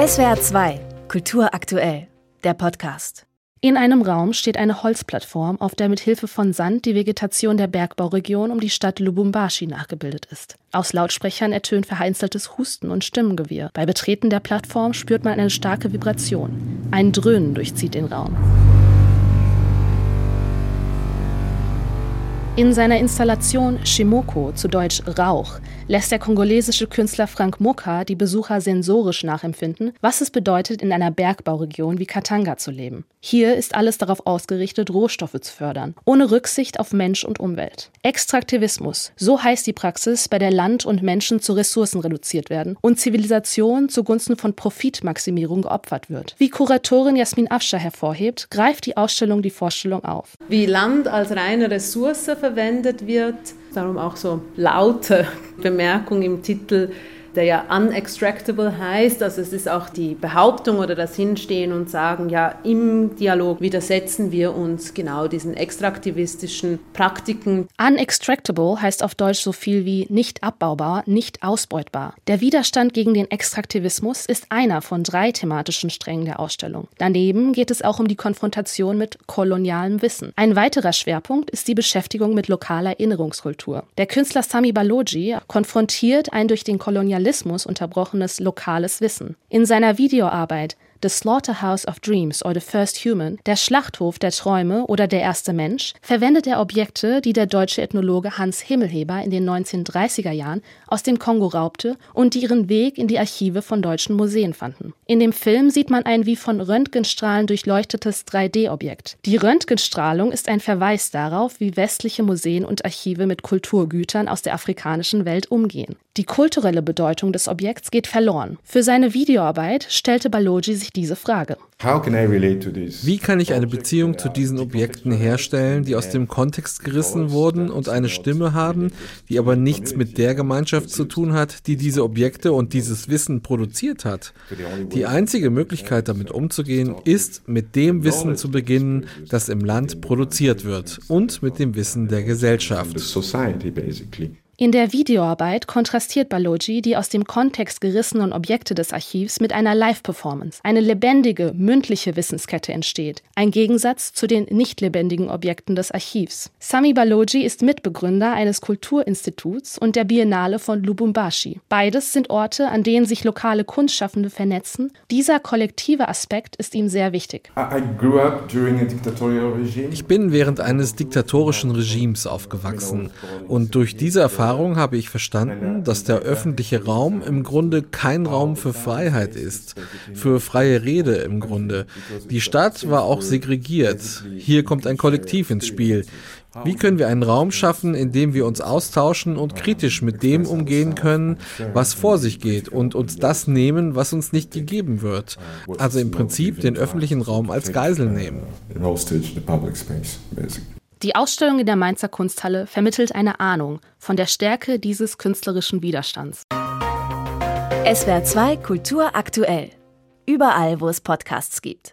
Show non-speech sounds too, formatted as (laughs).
SWR 2, Kultur aktuell, der Podcast. In einem Raum steht eine Holzplattform, auf der mit Hilfe von Sand die Vegetation der Bergbauregion um die Stadt Lubumbashi nachgebildet ist. Aus Lautsprechern ertönt vereinzeltes Husten und Stimmengewirr. Bei Betreten der Plattform spürt man eine starke Vibration. Ein Dröhnen durchzieht den Raum. In seiner Installation Shimoko, zu Deutsch Rauch, lässt der kongolesische Künstler Frank Moka die Besucher sensorisch nachempfinden, was es bedeutet, in einer Bergbauregion wie Katanga zu leben. Hier ist alles darauf ausgerichtet, Rohstoffe zu fördern, ohne Rücksicht auf Mensch und Umwelt. Extraktivismus, so heißt die Praxis, bei der Land und Menschen zu Ressourcen reduziert werden und Zivilisation zugunsten von Profitmaximierung geopfert wird. Wie Kuratorin Jasmin Afscher hervorhebt, greift die Ausstellung die Vorstellung auf. Wie Land als reine Ressource verwendet wird, darum auch so laute (laughs) Bemerkung im Titel der ja unextractable heißt. Also es ist auch die Behauptung oder das Hinstehen und sagen, ja, im Dialog widersetzen wir uns genau diesen extraktivistischen Praktiken. Unextractable heißt auf Deutsch so viel wie nicht abbaubar, nicht ausbeutbar. Der Widerstand gegen den Extraktivismus ist einer von drei thematischen Strängen der Ausstellung. Daneben geht es auch um die Konfrontation mit kolonialem Wissen. Ein weiterer Schwerpunkt ist die Beschäftigung mit lokaler Erinnerungskultur. Der Künstler Sami Balogi konfrontiert ein durch den Kolonialismus Kolonialismus unterbrochenes lokales Wissen. In seiner Videoarbeit The Slaughterhouse of Dreams or The First Human, der Schlachthof der Träume oder der erste Mensch, verwendet er Objekte, die der deutsche Ethnologe Hans Himmelheber in den 1930er Jahren aus dem Kongo raubte und die ihren Weg in die Archive von deutschen Museen fanden. In dem Film sieht man ein wie von Röntgenstrahlen durchleuchtetes 3D-Objekt. Die Röntgenstrahlung ist ein Verweis darauf, wie westliche Museen und Archive mit Kulturgütern aus der afrikanischen Welt umgehen. Die kulturelle Bedeutung des Objekts geht verloren. Für seine Videoarbeit stellte Balogi sich diese Frage. Wie kann ich eine Beziehung zu diesen Objekten herstellen, die aus dem Kontext gerissen wurden und eine Stimme haben, die aber nichts mit der Gemeinschaft zu tun hat, die diese Objekte und dieses Wissen produziert hat? Die einzige Möglichkeit, damit umzugehen, ist, mit dem Wissen zu beginnen, das im Land produziert wird und mit dem Wissen der Gesellschaft. In der Videoarbeit kontrastiert Balogi die aus dem Kontext gerissenen Objekte des Archivs mit einer Live-Performance. Eine lebendige, mündliche Wissenskette entsteht, ein Gegensatz zu den nicht lebendigen Objekten des Archivs. Sami Balogi ist Mitbegründer eines Kulturinstituts und der Biennale von Lubumbashi. Beides sind Orte, an denen sich lokale Kunstschaffende vernetzen. Dieser kollektive Aspekt ist ihm sehr wichtig. Ich bin während eines diktatorischen Regimes aufgewachsen und durch diese Erfahrung Erfahrung habe ich verstanden, dass der öffentliche Raum im Grunde kein Raum für Freiheit ist, für freie Rede im Grunde. Die Stadt war auch segregiert. Hier kommt ein Kollektiv ins Spiel. Wie können wir einen Raum schaffen, in dem wir uns austauschen und kritisch mit dem umgehen können, was vor sich geht und uns das nehmen, was uns nicht gegeben wird? Also im Prinzip den öffentlichen Raum als Geisel nehmen. Die Ausstellung in der Mainzer Kunsthalle vermittelt eine Ahnung von der Stärke dieses künstlerischen Widerstands. SWR 2 Kultur aktuell. Überall, wo es Podcasts gibt.